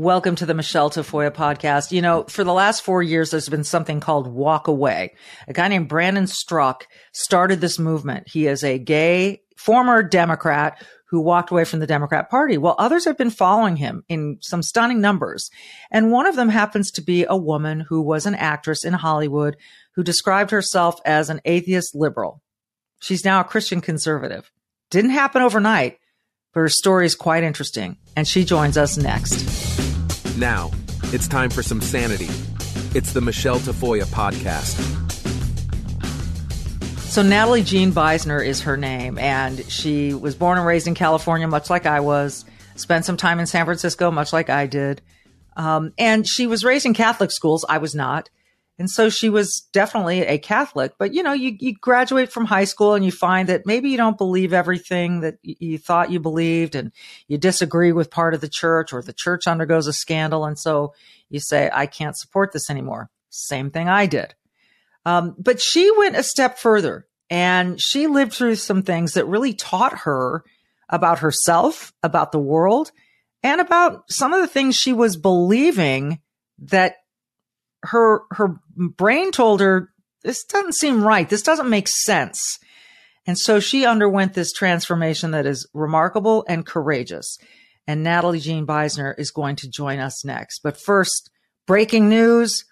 Welcome to the Michelle Tafoya podcast. You know, for the last four years, there's been something called Walk Away. A guy named Brandon Straka started this movement. He is a gay former Democrat who walked away from the Democrat Party. Well, others have been following him in some stunning numbers. And one of them happens to be a woman who was an actress in Hollywood who described herself as an atheist liberal. She's now a Christian conservative. Didn't happen overnight, but her story is quite interesting. And she joins us next. Now, it's time for some sanity. It's the Michelle Tafoya podcast. So, Natalie Jean Beisner is her name, and she was born and raised in California, much like I was, spent some time in San Francisco, much like I did. Um, and she was raised in Catholic schools. I was not. And so she was definitely a Catholic, but you know, you, you graduate from high school and you find that maybe you don't believe everything that you thought you believed and you disagree with part of the church or the church undergoes a scandal. And so you say, I can't support this anymore. Same thing I did. Um, but she went a step further and she lived through some things that really taught her about herself, about the world, and about some of the things she was believing that her her brain told her this doesn't seem right. This doesn't make sense. And so she underwent this transformation that is remarkable and courageous. And Natalie Jean Beisner is going to join us next. But first, breaking news.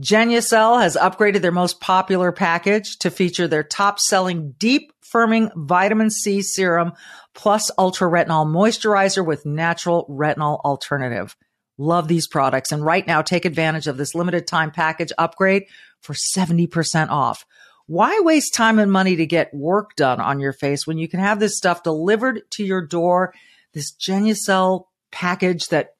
Genucel has upgraded their most popular package to feature their top selling deep firming vitamin C serum plus ultra retinol moisturizer with natural retinol alternative. Love these products. And right now, take advantage of this limited time package upgrade for 70% off. Why waste time and money to get work done on your face when you can have this stuff delivered to your door? This Genucel package that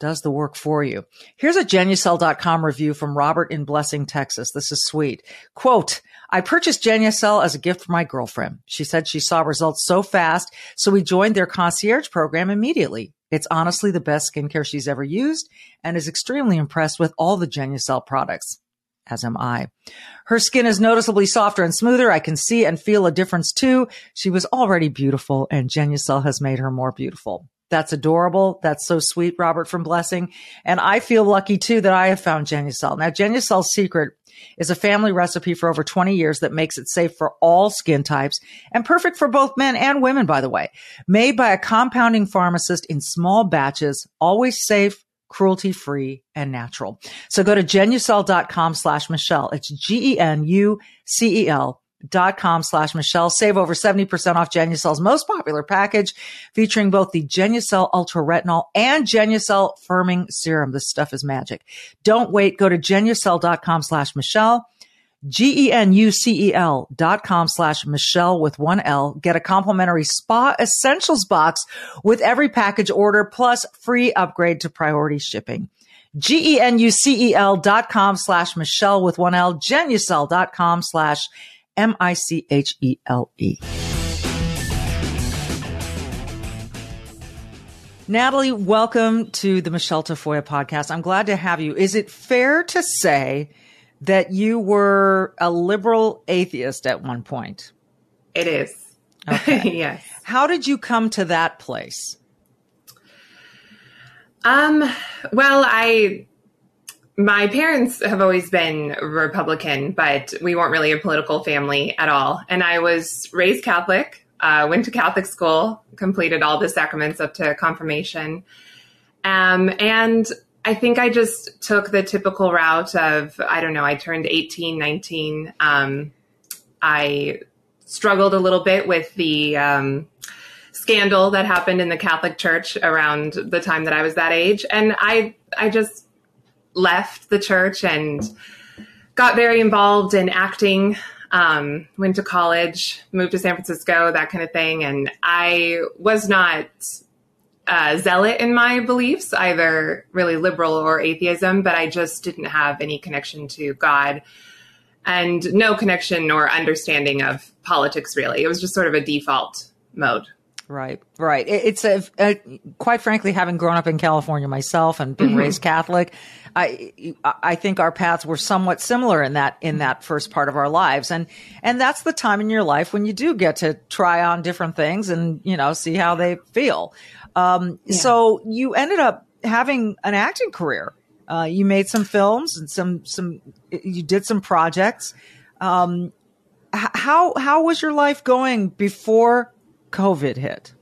does the work for you. Here's a Genucel.com review from Robert in Blessing, Texas. This is sweet. Quote, I purchased Genucel as a gift for my girlfriend. She said she saw results so fast, so we joined their concierge program immediately. It's honestly the best skincare she's ever used and is extremely impressed with all the Genucel products. As am I. Her skin is noticeably softer and smoother. I can see and feel a difference too. She was already beautiful and Genucel has made her more beautiful. That's adorable. That's so sweet, Robert from Blessing. And I feel lucky too that I have found Genucel. Now, Genucel's secret is a family recipe for over 20 years that makes it safe for all skin types and perfect for both men and women, by the way. Made by a compounding pharmacist in small batches, always safe, cruelty free and natural. So go to genucel.com slash Michelle. It's G-E-N-U-C-E-L dot com slash Michelle. Save over 70% off Genucel's most popular package featuring both the Genucel Ultra Retinol and Genucel Firming Serum. This stuff is magic. Don't wait. Go to genucel.com slash Michelle. G-E-N-U-C-E-L dot com slash Michelle with one L. Get a complimentary spa essentials box with every package order plus free upgrade to priority shipping. G-E-N-U-C-E-L dot com slash Michelle with one L. Genucel dot com slash M I C H E L E. Natalie, welcome to the Michelle Tafoya podcast. I'm glad to have you. Is it fair to say that you were a liberal atheist at one point? It is. Okay. yes. How did you come to that place? Um, well, I my parents have always been Republican, but we weren't really a political family at all. And I was raised Catholic, uh, went to Catholic school, completed all the sacraments up to confirmation. Um, and I think I just took the typical route of, I don't know, I turned 18, 19. Um, I struggled a little bit with the um, scandal that happened in the Catholic Church around the time that I was that age. And I, I just left the church and got very involved in acting. Um, went to college, moved to San Francisco, that kind of thing. And I was not uh, zealot in my beliefs, either really liberal or atheism, but I just didn't have any connection to God and no connection or understanding of politics, really. It was just sort of a default mode. Right, right. It's a, a, quite frankly, having grown up in California myself and been mm-hmm. raised Catholic, I I think our paths were somewhat similar in that in that first part of our lives, and and that's the time in your life when you do get to try on different things and you know see how they feel. Um, yeah. So you ended up having an acting career. Uh, you made some films and some some you did some projects. Um, how how was your life going before COVID hit?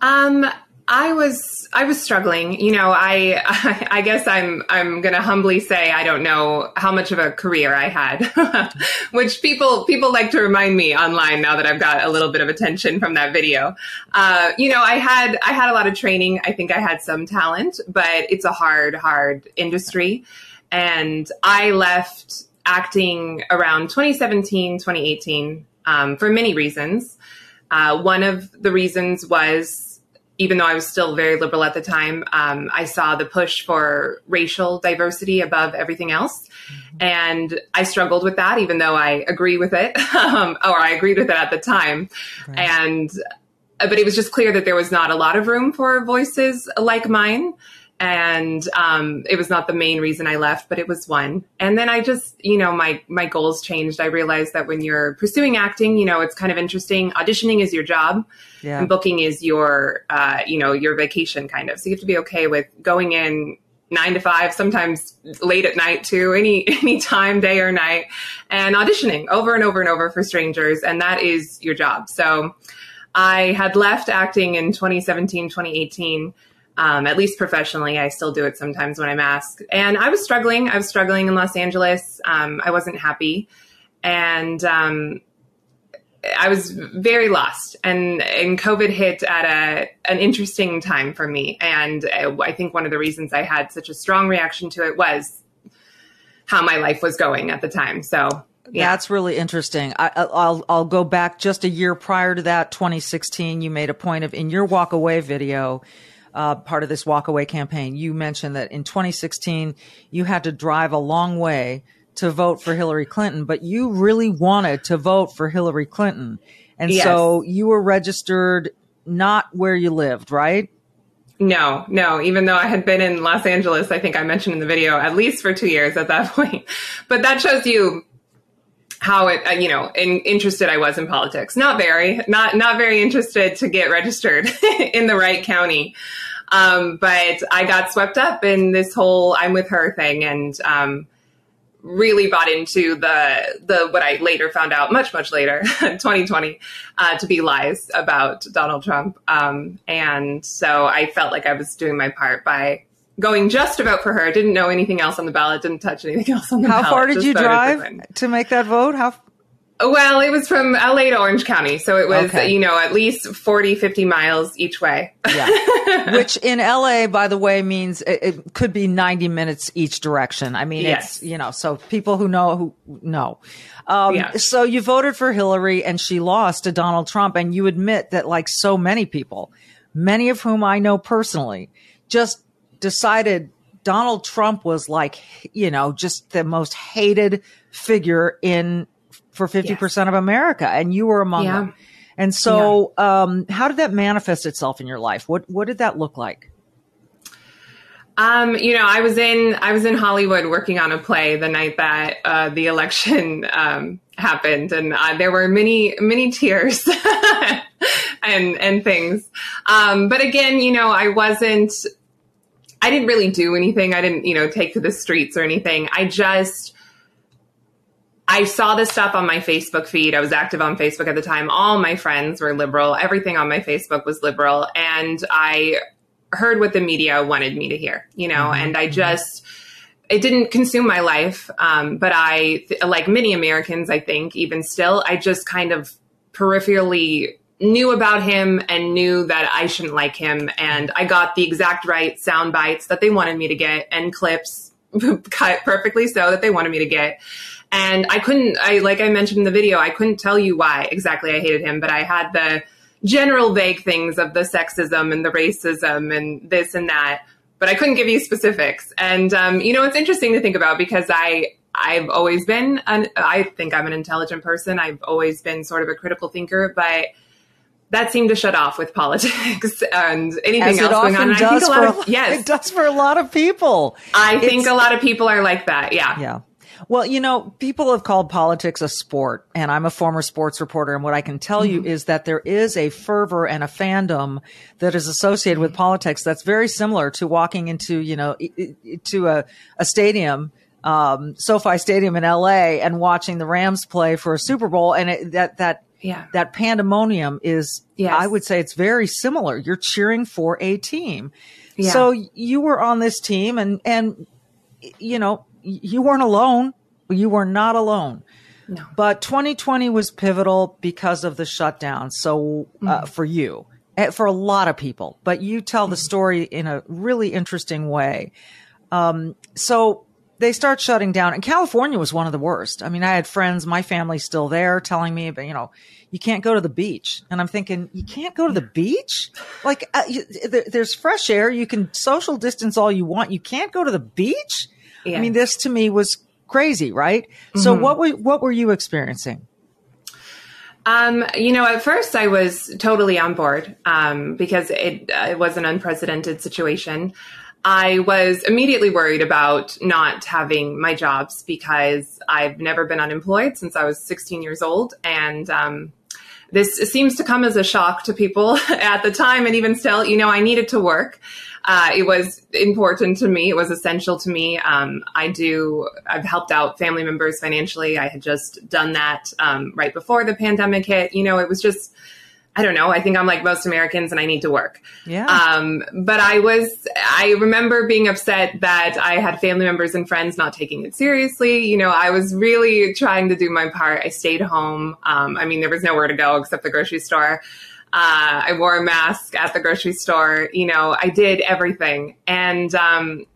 Um, I was I was struggling. You know, I I, guess I'm I'm going to humbly say I don't know how much of a career I had, which people people like to remind me online now that I've got a little bit of attention from that video. Uh, you know, I had I had a lot of training. I think I had some talent, but it's a hard hard industry, and I left acting around 2017 2018 um, for many reasons. Uh, one of the reasons was, even though I was still very liberal at the time, um, I saw the push for racial diversity above everything else. Mm-hmm. And I struggled with that, even though I agree with it, um, or I agreed with it at the time. Right. And, uh, but it was just clear that there was not a lot of room for voices like mine and um, it was not the main reason I left, but it was one. And then I just, you know, my my goals changed. I realized that when you're pursuing acting, you know, it's kind of interesting. Auditioning is your job, yeah. and booking is your, uh, you know, your vacation kind of. So you have to be okay with going in nine to five, sometimes late at night too, any any time, day or night, and auditioning over and over and over for strangers, and that is your job. So. I had left acting in 2017, 2018 um, at least professionally. I still do it sometimes when I'm asked. And I was struggling. I was struggling in Los Angeles. Um, I wasn't happy. And um, I was very lost. And, and COVID hit at a, an interesting time for me. And I think one of the reasons I had such a strong reaction to it was how my life was going at the time. So yeah. That's really interesting. I, will I'll go back just a year prior to that, 2016. You made a point of in your walk away video uh, part of this walkaway campaign, you mentioned that in 2016 you had to drive a long way to vote for Hillary Clinton, but you really wanted to vote for Hillary Clinton. And yes. so you were registered not where you lived, right? No, no. Even though I had been in Los Angeles, I think I mentioned in the video, at least for two years at that point. But that shows you how it, uh, you know, in, interested I was in politics. Not very, not not very interested to get registered in the right county. Um, but I got swept up in this whole I'm with her thing and um, really bought into the the what I later found out much much later 2020 uh, to be lies about Donald Trump. Um, and so I felt like I was doing my part by going just to vote for her. Didn't know anything else on the ballot. Didn't touch anything else on the How ballot. How far did you drive to make that vote? How well, it was from LA to Orange County. So it was, okay. you know, at least 40, 50 miles each way. yeah. Which in LA, by the way, means it, it, could be 90 minutes each direction. I mean, yes. it's, you know, so people who know, who know. Um, yeah. So you voted for Hillary and she lost to Donald Trump. And you admit that, like so many people, many of whom I know personally, just decided Donald Trump was like, you know, just the most hated figure in for 50% yes. of America and you were among yeah. them. And so, yeah. um, how did that manifest itself in your life? What, what did that look like? Um, you know, I was in I was in Hollywood working on a play the night that uh, the election um, happened, and uh, there were many many tears and and things. Um, but again, you know, I wasn't. I didn't really do anything. I didn't, you know, take to the streets or anything. I just I saw this stuff on my Facebook feed. I was active on Facebook at the time. All my friends were liberal. Everything on my Facebook was liberal. And I heard what the media wanted me to hear, you know, mm-hmm. and I just, it didn't consume my life. Um, but I, like many Americans, I think, even still, I just kind of peripherally knew about him and knew that I shouldn't like him. And I got the exact right sound bites that they wanted me to get and clips cut perfectly so that they wanted me to get. And I couldn't, I, like I mentioned in the video, I couldn't tell you why exactly I hated him, but I had the, general vague things of the sexism and the racism and this and that, but I couldn't give you specifics. And um, you know, it's interesting to think about because I I've always been an, I think I'm an intelligent person. I've always been sort of a critical thinker, but that seemed to shut off with politics and anything else going on. And I think a lot of, of, yes, it does for a lot of people. I think a lot of people are like that. Yeah. Yeah. Well, you know, people have called politics a sport, and I'm a former sports reporter. And what I can tell mm-hmm. you is that there is a fervor and a fandom that is associated with politics that's very similar to walking into, you know, to a, a stadium um, SoFi Stadium in LA and watching the Rams play for a Super Bowl, and it, that that yeah. that pandemonium is, yes. I would say, it's very similar. You're cheering for a team, yeah. so you were on this team, and and you know you weren't alone. You were not alone. No. But 2020 was pivotal because of the shutdown. So uh, mm-hmm. for you, eh, for a lot of people, but you tell mm-hmm. the story in a really interesting way. Um, so they start shutting down and California was one of the worst. I mean, I had friends, my family's still there telling me, but you know, you can't go to the beach. And I'm thinking, you can't go to the beach? Like, uh, you, there, there's fresh air. You can social distance all you want. You can't go to the beach? Yeah. I mean, this to me was crazy, right? Mm-hmm. So what were, what were you experiencing? Um, you know, at first I was totally on board um, because it, uh, it was an unprecedented situation. I was immediately worried about not having my jobs because I've never been unemployed since I was 16 years old. And um, this seems to come as a shock to people at the time. And even still, you know, I needed to work uh, it was important to me. It was essential to me. Um, I do, I've helped out family members financially. I had just done that um, right before the pandemic hit. You know, it was just, I don't know. I think I'm like most Americans and I need to work. Yeah. Um, but I was, I remember being upset that I had family members and friends not taking it seriously. You know, I was really trying to do my part. I stayed home. Um, I mean, there was nowhere to go except the grocery store. Uh, I wore a mask at the grocery store. You know, I did everything. And um,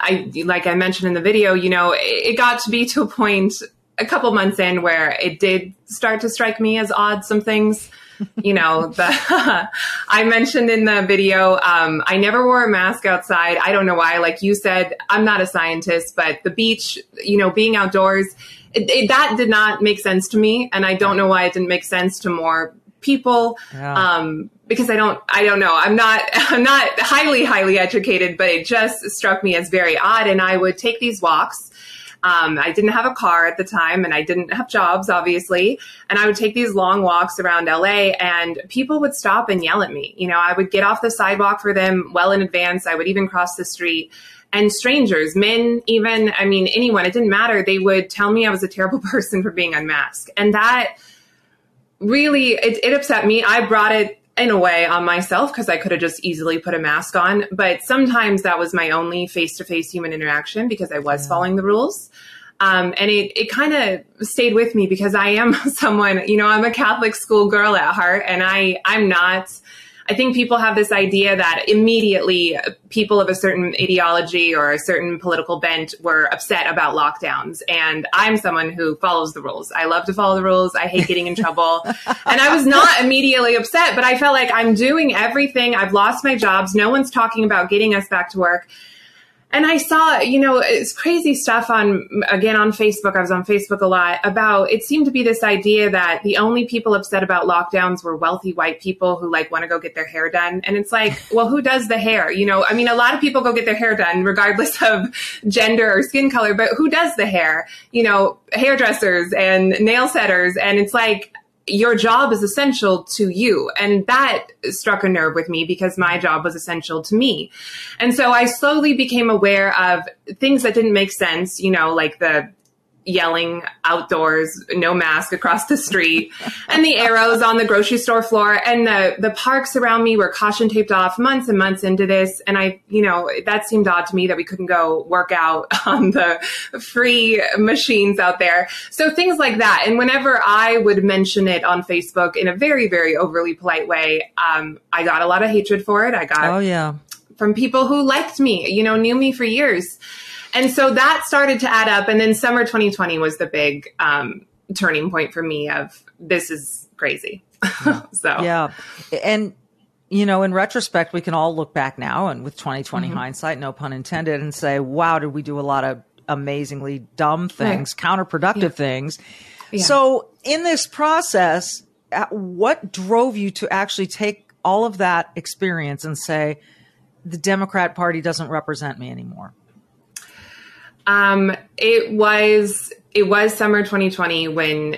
I, like I mentioned in the video, you know, it, it got to be to a point a couple months in where it did start to strike me as odd, some things. you know, the I mentioned in the video, um, I never wore a mask outside. I don't know why. Like you said, I'm not a scientist, but the beach, you know, being outdoors, it, it, that did not make sense to me, and I don't know why it didn't make sense to more people. Yeah. Um, because I don't, I don't know. I'm not, I'm not highly, highly educated, but it just struck me as very odd. And I would take these walks. Um, I didn't have a car at the time and I didn't have jobs, obviously. And I would take these long walks around LA and people would stop and yell at me. You know, I would get off the sidewalk for them well in advance. I would even cross the street and strangers, men, even, I mean, anyone, it didn't matter. They would tell me I was a terrible person for being unmasked. And that, really it, it upset me. I brought it in a way on myself because I could have just easily put a mask on. But sometimes that was my only face to face human interaction because I was yeah. following the rules. Um, and it, it kind of stayed with me because I am someone, you know, I'm a Catholic school girl at heart and I, I'm not, I think people have this idea that immediately people of a certain ideology or a certain political bent were upset about lockdowns. And I'm someone who follows the rules. I love to follow the rules. I hate getting in trouble. and I was not immediately upset, but I felt like I'm doing everything. I've lost my jobs. No one's talking about getting us back to work and I saw, you know, it's crazy stuff on, again, on Facebook. I was on Facebook a lot about it seemed to be this idea that the only people upset about lockdowns were wealthy white people who like want to go get their hair done. And it's like, well, who does the hair? You know, I mean, a lot of people go get their hair done regardless of gender or skin color, but who does the hair? You know, hairdressers and nail setters. And it's like, your job is essential to you. And that struck a nerve with me because my job was essential to me. And so I slowly became aware of things that didn't make sense, you know, like the yelling outdoors, no mask across the street, and the arrows on the grocery store floor. And the, the parks around me were caution taped off months and months into this. And I, you know, that seemed odd to me that we couldn't go work out on the free machines out there. So things like that. And whenever I would mention it on Facebook in a very, very overly polite way, um, I got a lot of hatred for it. I got, oh, yeah. From people who liked me, you know, knew me for years. And so that started to add up. And then summer 2020 was the big um, turning point for me of this is crazy. so yeah, and you know, in retrospect, we can all look back now and with 2020 Mm-hmm. hindsight, no pun intended, and say, wow, did we do a lot of amazingly dumb things, counterproductive things. Yeah. So in this process, uh, what drove you to actually take all of that experience and say, the Democrat Party doesn't represent me anymore? Um, it was it was summer 2020 when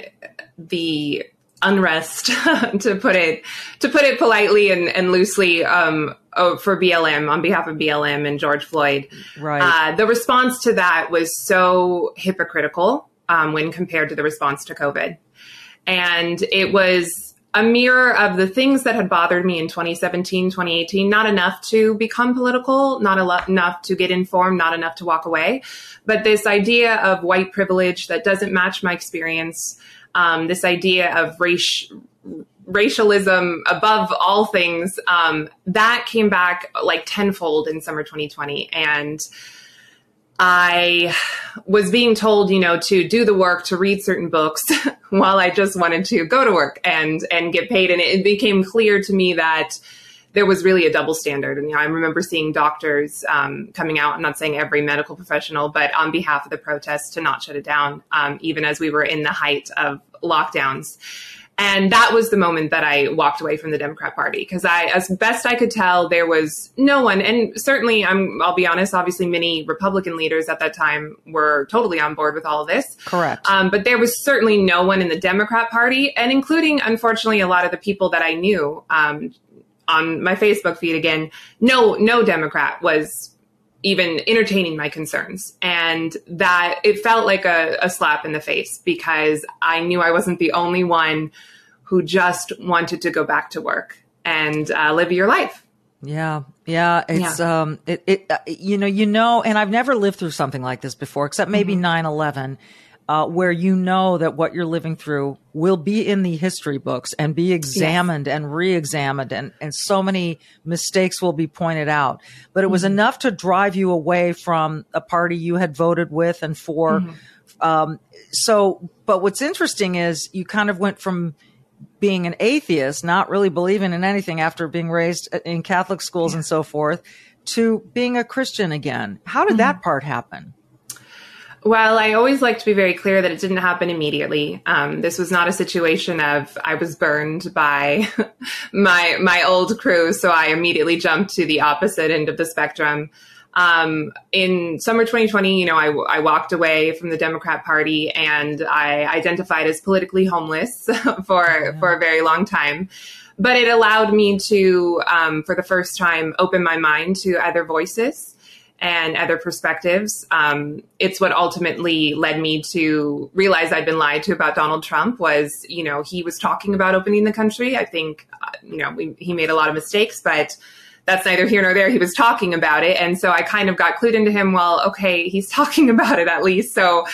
the unrest, to put it to put it politely and, and loosely, um, oh, for BLM on behalf of BLM and George Floyd. Right. Uh, the response to that was so hypocritical um, when compared to the response to COVID, and it was a mirror of the things that had bothered me in 2017, 2018, not enough to become political, not enough to get informed, not enough to walk away. But this idea of white privilege that doesn't match my experience, um, this idea of race, racialism above all things, um, that came back like tenfold in summer 2020. And I was being told, you know, to do the work, to read certain books while I just wanted to go to work and, and get paid. And it became clear to me that there was really a double standard. And you know, I remember seeing doctors um, coming out, I'm not saying every medical professional, but on behalf of the protests to not shut it down, um, even as we were in the height of lockdowns. And that was the moment that I walked away from the Democrat Party because I, as best I could tell, there was no one, and certainly, I'm, I'll be honest, obviously, many Republican leaders at that time were totally on board with all of this. Correct. Um, but there was certainly no one in the Democrat Party, and including, unfortunately, a lot of the people that I knew um, on my Facebook feed. Again, no, no Democrat was even entertaining my concerns. And that it felt like a, a, slap in the face because I knew I wasn't the only one who just wanted to go back to work and uh, live your life. Yeah, yeah, it's yeah. um, it, it uh, you know, you know, and I've never lived through something like this before, except maybe nine mm-hmm. eleven. Uh, where you know that what you're living through will be in the history books and be examined yes. and re-examined and, and so many mistakes will be pointed out. But it was mm-hmm. enough to drive you away from a party you had voted with and for. Mm-hmm. Um, so, but what's interesting is you kind of went from being an atheist, not really believing in anything after being raised in Catholic schools yeah. and so forth, to being a Christian again. How did mm-hmm. that part happen? Well, I always like to be very clear that it didn't happen immediately. Um, this was not a situation of I was burned by my my old crew, so I immediately jumped to the opposite end of the spectrum. Um, in summer 2020, you know, I, I walked away from the Democrat Party and I identified as politically homeless for yeah. for a very long time. But it allowed me to, um, for the first time, open my mind to other voices and other perspectives. Um, it's what ultimately led me to realize I'd been lied to about Donald Trump. Was you know he was talking about opening the country. I think uh, you know we, he made a lot of mistakes, but that's neither here nor there. He was talking about it, and so I kind of got clued into him. Well, okay, he's talking about it at least, so.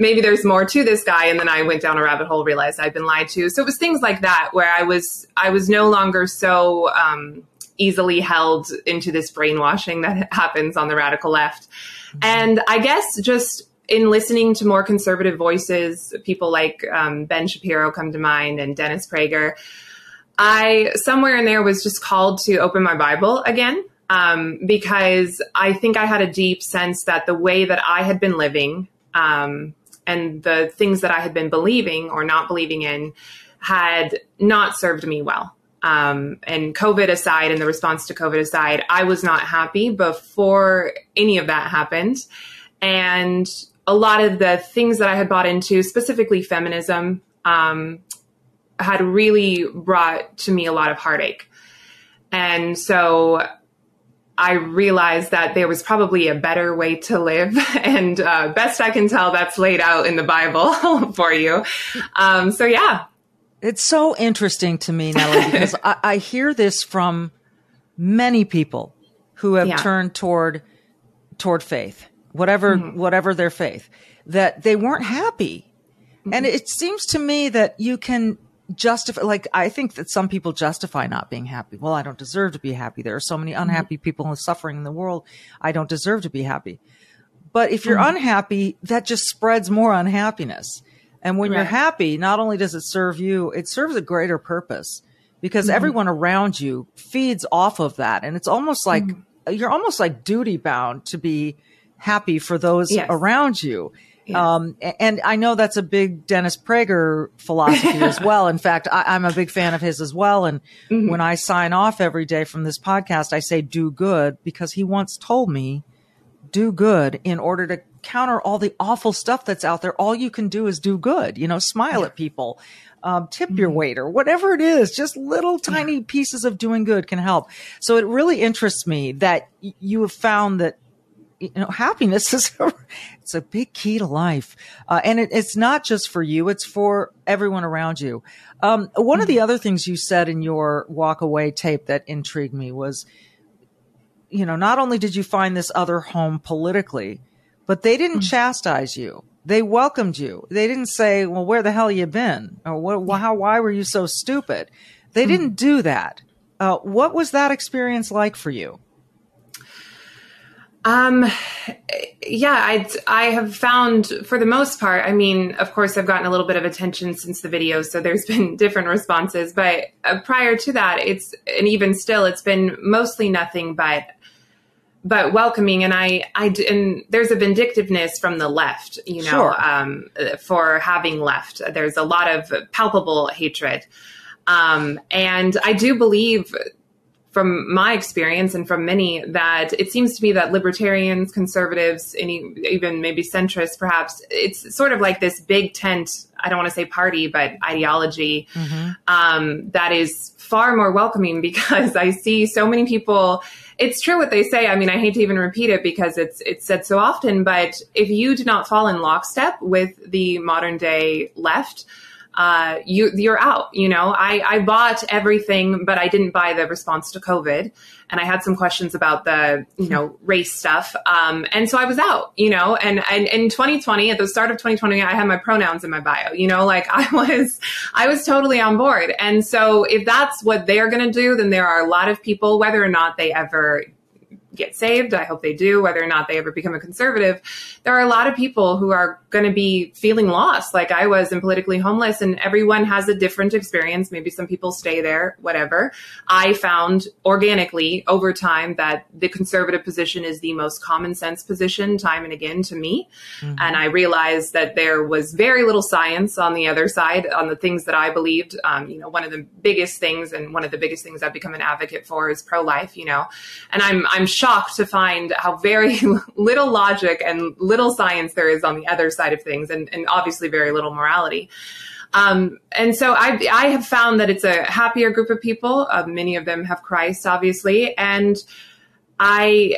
Maybe there's more to this guy, and then I went down a rabbit hole, realized I'd been lied to. So it was things like that where I was, I was no longer so um, easily held into this brainwashing that happens on the radical left. And I guess just in listening to more conservative voices, people like um, Ben Shapiro come to mind and Dennis Prager, I somewhere in there was just called to open my Bible again. Um, because I think I had a deep sense that the way that I had been living um, and the things that I had been believing or not believing in had not served me well. Um, and COVID aside, and the response to COVID aside, I was not happy before any of that happened. And a lot of the things that I had bought into, specifically feminism, um, had really brought to me a lot of heartache. And so I realized that there was probably a better way to live. And uh, best I can tell, that's laid out in the Bible for you. Um, so, yeah. It's so interesting to me, Nellie, because I, I, hear this from many people who have yeah. turned toward toward faith, whatever mm-hmm. whatever their faith, that they weren't happy. Mm-hmm. And it seems to me that you can justify like I think that some people justify not being happy. Well, I don't deserve to be happy. There are so many unhappy mm-hmm. people and suffering in the world. I don't deserve to be happy. But if you're mm-hmm. unhappy, that just spreads more unhappiness. And when Right. you're happy, not only does it serve you, it serves a greater purpose because Mm-hmm. everyone around you feeds off of that. And it's almost like Mm-hmm. you're almost like duty bound to be happy for those Yes. around you. Yes. Um, and I know that's a big Dennis Prager philosophy as well. In fact, I, I'm a big fan of his as well. And Mm-hmm. when I sign off every day from this podcast, I say do good because he once told me do good in order to counter all the awful stuff that's out there. All you can do is do good, you know, smile at people, um, tip your waiter, whatever it is, just little tiny pieces of doing good can help. So it really interests me that y- you have found that you know, happiness is a, it's a big key to life, uh, and it, it's not just for you; it's for everyone around you. Um, one of the other things you said in your walk away tape that intrigued me was, you know, not only did you find this other home politically, but they didn't chastise you; they welcomed you. They didn't say, "Well, where the hell you been?" or "What? wh- How? Why were you so stupid?" They didn't do that. Uh, what was that experience like for you? Um, yeah, I I have found for the most part. I mean, of course, I've gotten a little bit of attention since the video, so there's been different responses. But uh, prior to that, it's and even still, it's been mostly nothing but but welcoming. And I I and there's a vindictiveness from the left, you know, Sure. um, for having left. There's a lot of palpable hatred, um, and I do believe from my experience and from many that it seems to me that libertarians, conservatives, any even maybe centrists, perhaps it's sort of like this big tent. I don't want to say party, but ideology um, that is far more welcoming because I see so many people. It's true what they say. I mean, I hate to even repeat it because it's it's said so often. But if you do not fall in lockstep with the modern day left, uh, you you're out. You know, I I bought everything, but I didn't buy the response to COVID, and I had some questions about the you know race stuff, um, and so I was out. You know, and and in 2020, at the start of 2020, I had my pronouns in my bio. You know, like I was I was totally on board, and so if that's what they're going to do, then there are a lot of people, whether or not they ever get saved. I hope they do, whether or not they ever become a conservative. There are a lot of people who are going to be feeling lost, like I was and politically homeless, and everyone has a different experience. Maybe some people stay there, whatever. I found organically over time that the conservative position is the most common sense position, time and again, to me. And I realized that there was very little science on the other side on the things that I believed. Um, you know, one of the biggest things and one of the biggest things I've become an advocate for is pro life, you know, and I'm, I'm shocked to find how very little logic and little science there is on the other side of things and, and obviously very little morality. Um, and so I, I have found that it's a happier group of people. Uh, many of them have Christ, obviously. And I,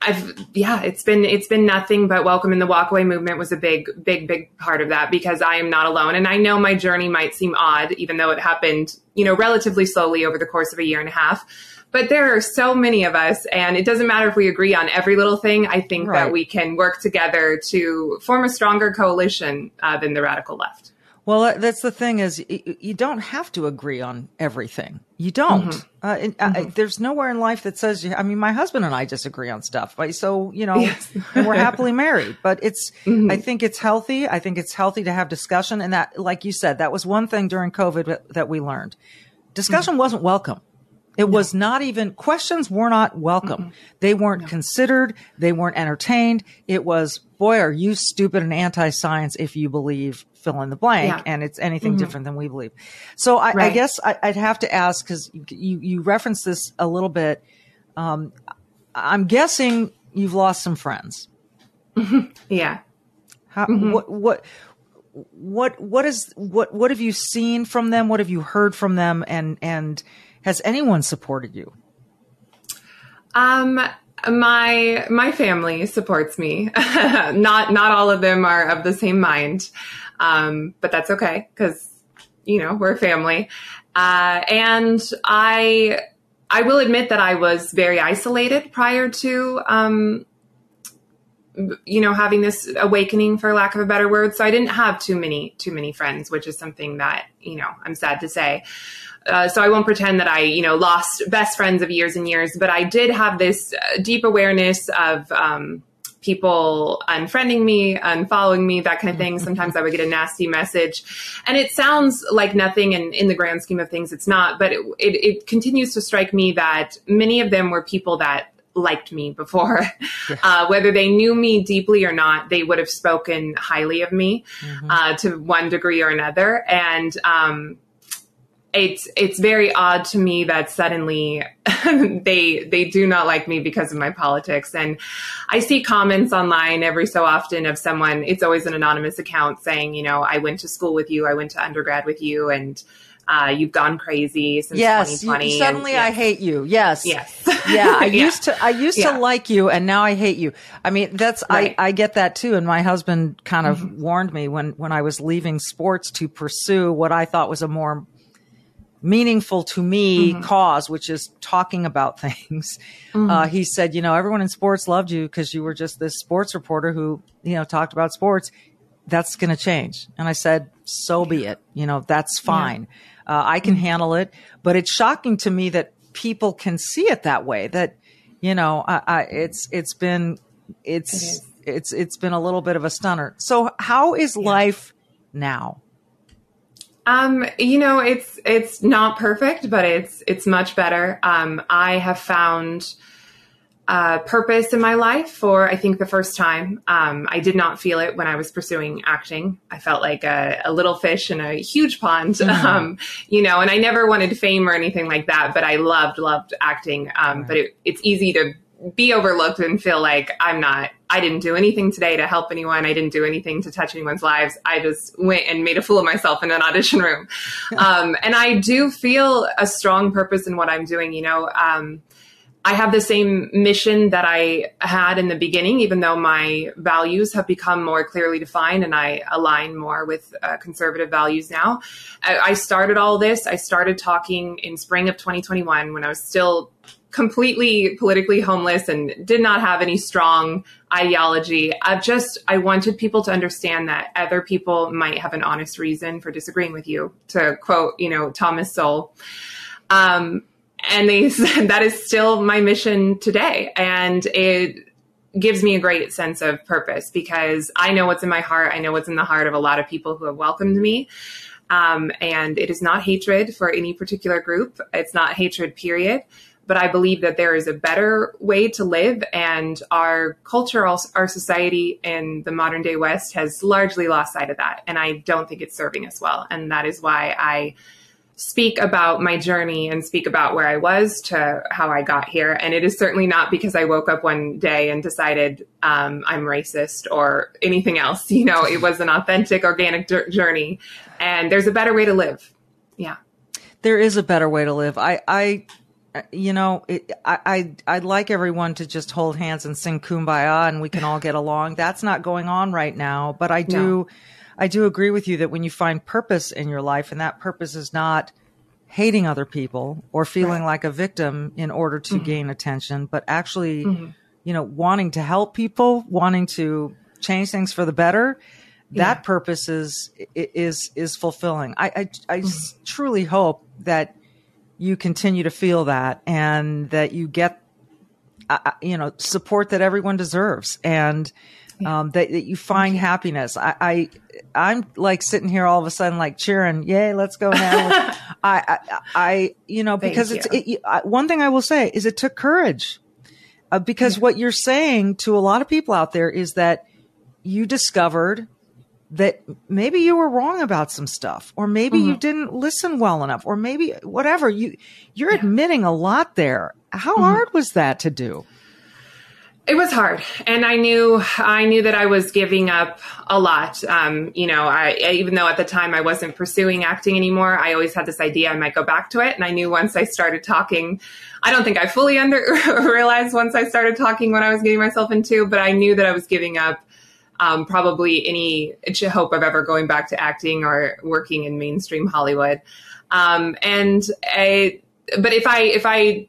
I've yeah, it's been it's been nothing but welcome in the walkaway movement was a big big big part of that because I am not alone and I know my journey might seem odd even though it happened, you know, relatively slowly over the course of a year and a half. But there are so many of us and it doesn't matter if we agree on every little thing. I think Right. that we can work together to form a stronger coalition uh, than the radical left. Well, that's the thing is you, don't have to agree on everything. You don't. Mm-hmm. Uh, and, uh, there's nowhere in life that says, I mean, my husband and I disagree on stuff. Right? So, you know, Yes. Mm-hmm. we're happily married, but it's, I think it's healthy. I think it's healthy to have discussion. And that, like you said, that was one thing during COVID that- that we learned. Discussion Mm-hmm. wasn't welcome. It was not even questions were not welcome. They weren't considered. They weren't entertained. It was, boy, are you stupid and anti-science if you believe fill in the blank Yeah. and it's anything different than we believe. So I, I guess I, I'd have to ask because you, you referenced this a little bit. Um, I'm guessing you've lost some friends. Yeah. How, Mm-hmm. what, what, what, what is, what, what have you seen from them? What have you heard from them? And, and has anyone supported you? Um, my my family supports me. not not all of them are of the same mind, um, but that's okay because you know we're a family. Uh, and I I will admit that I was very isolated prior to um, you know having this awakening for lack of a better word so i didn't have too many too many friends which is something that you know i'm sad to say uh, so I won't pretend that I, you know, lost best friends of years and years, but I did have this uh, deep awareness of um, people unfriending me, unfollowing me, that kind of thing. Sometimes I would get a nasty message. And it sounds like nothing, and in the grand scheme of things, it's not. But it, it, it continues to strike me that many of them were people that liked me before. Uh, whether they knew me deeply or not, they would have spoken highly of me mm-hmm. uh, to one degree or another. And um, it's it's very odd to me that suddenly they they do not like me because of my politics and i see comments online every so often of someone it's always an anonymous account saying you know i went to school with you i went to undergrad with you and uh, you've gone crazy since yes, 2020. You, suddenly and, I hate you. Yes. Yes. yeah. I yeah. used to, I used yeah. to like you and now I hate you. I mean, that's, right. I, I get that too. And my husband kind of mm-hmm. warned me when, when I was leaving sports to pursue what I thought was a more meaningful to me mm-hmm. cause, which is talking about things. Mm-hmm. Uh, he said, you know, everyone in sports loved you because you were just this sports reporter who, you know, talked about sports. That's going to change. And I said, so be it. You know, that's fine. Yeah. Uh, I can mm-hmm. handle it. But it's shocking to me that people can see it that way. That, you know, I, I, it's, it's been, it's, it it's, it's been a little bit of a stunner. So how is yeah. life now? Um, you know, it's it's not perfect, but it's it's much better. Um, I have found uh, purpose in my life for I think the first time. Um, I did not feel it when I was pursuing acting. I felt like a, a little fish in a huge pond, mm-hmm. um, you know. And I never wanted fame or anything like that, but I loved loved acting. Um, right. But it, it's easy to be overlooked and feel like I'm not, I didn't do anything today to help anyone. I didn't do anything to touch anyone's lives. I just went and made a fool of myself in an audition room. um, and I do feel a strong purpose in what I'm doing. You know, um, I have the same mission that I had in the beginning, even though my values have become more clearly defined and I align more with uh, conservative values now. I, I started all this. I started talking in spring of 2021 when I was still completely politically homeless and did not have any strong ideology. I've just, I wanted people to understand that other people might have an honest reason for disagreeing with you, to quote, you know, Thomas Sowell. Um, and they said that is still my mission today. And it gives me a great sense of purpose because I know what's in my heart. I know what's in the heart of a lot of people who have welcomed me. Um, and it is not hatred for any particular group. It's not hatred, period but I believe that there is a better way to live, and our culture, our society in the modern day West has largely lost sight of that. And I don't think it's serving us well. And that is why I speak about my journey and speak about where I was to how I got here. And it is certainly not because I woke up one day and decided um, I'm racist or anything else. You know, it was an authentic, organic journey, and there's a better way to live. Yeah. There is a better way to live. I, I you know, it, I, I, I'd like everyone to just hold hands and sing kumbaya and we can all get along. That's not going on right now, but I do, no. I do agree with you that when you find purpose in your life and that purpose is not hating other people or feeling right. like a victim in order to mm-hmm. gain attention, but actually, mm-hmm. you know, wanting to help people, wanting to change things for the better, that yeah. purpose is, is, is fulfilling. I, I, I mm-hmm. truly hope that you continue to feel that and that you get, uh, uh, you know, support that everyone deserves and um, that, that, you find happiness. I, I, I'm like sitting here all of a sudden, like cheering, yay, let's go now. I, I, I, you know, because Thank it's, it, one thing I will say is it took courage uh, because yeah. what you're saying to a lot of people out there is that you discovered that maybe you were wrong about some stuff or maybe mm-hmm. you didn't listen well enough or maybe whatever you you're yeah. admitting a lot there how mm-hmm. hard was that to do it was hard and i knew i knew that i was giving up a lot um, you know I, even though at the time i wasn't pursuing acting anymore i always had this idea i might go back to it and i knew once i started talking i don't think i fully under realized once i started talking what i was getting myself into but i knew that i was giving up um, probably any hope of ever going back to acting or working in mainstream Hollywood. Um, and I, but if I if I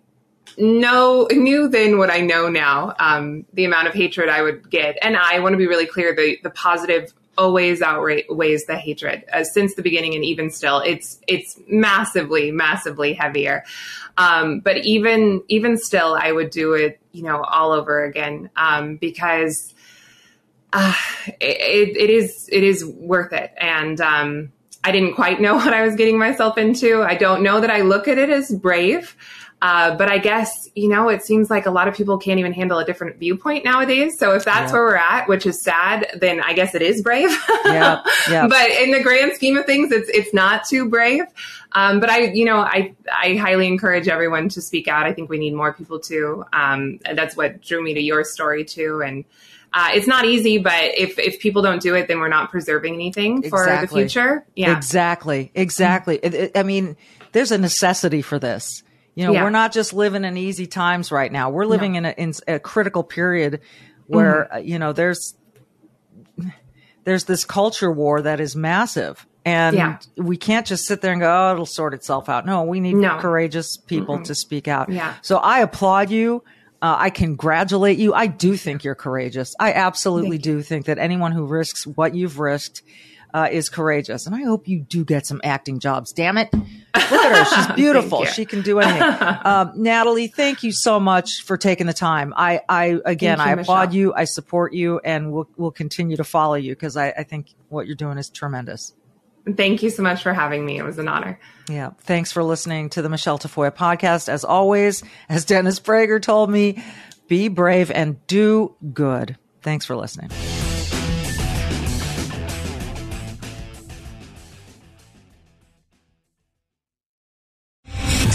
know knew then what I know now, um, the amount of hatred I would get, and I want to be really clear the the positive always outweighs the hatred. Uh, since the beginning and even still it's it's massively massively heavier. Um, but even even still i would do it you know all over again. Um, because uh, it, it is it is worth it and um, i didn't quite know what i was getting myself into i don't know that i look at it as brave uh, but I guess, you know, it seems like a lot of people can't even handle a different viewpoint nowadays. So if that's yeah. where we're at, which is sad, then I guess it is brave. yeah, yeah. But in the grand scheme of things, it's, it's not too brave. Um, but I, you know, I, I highly encourage everyone to speak out. I think we need more people to. Um, that's what drew me to your story too. And, uh, it's not easy, but if, if people don't do it, then we're not preserving anything for the future. Yeah, exactly, exactly. It, it, I mean, there's a necessity for this. You know, yeah. we're not just living in easy times right now. We're living no. in, a, in a critical period where, mm-hmm. Uh, you know, there's, there's this culture war that is massive. And yeah. we can't just sit there and go, oh, it'll sort itself out. No, we need no. courageous people mm-hmm. to speak out. Yeah. So I applaud you. Uh, I congratulate you. I do think you're courageous. I absolutely do think that anyone who risks what you've risked uh, is courageous. And I hope you do get some acting jobs. Damn it. Look at her. She's beautiful. she can do anything. Um, Natalie, thank you so much for taking the time. I, I again, you, I applaud Michelle. you. I support you and we'll, we'll continue to follow you because I, I think what you're doing is tremendous. Thank you so much for having me. It was an honor. Yeah. Thanks for listening to the Michelle Tafoya podcast. As always, as Dennis Prager told me, be brave and do good. Thanks for listening.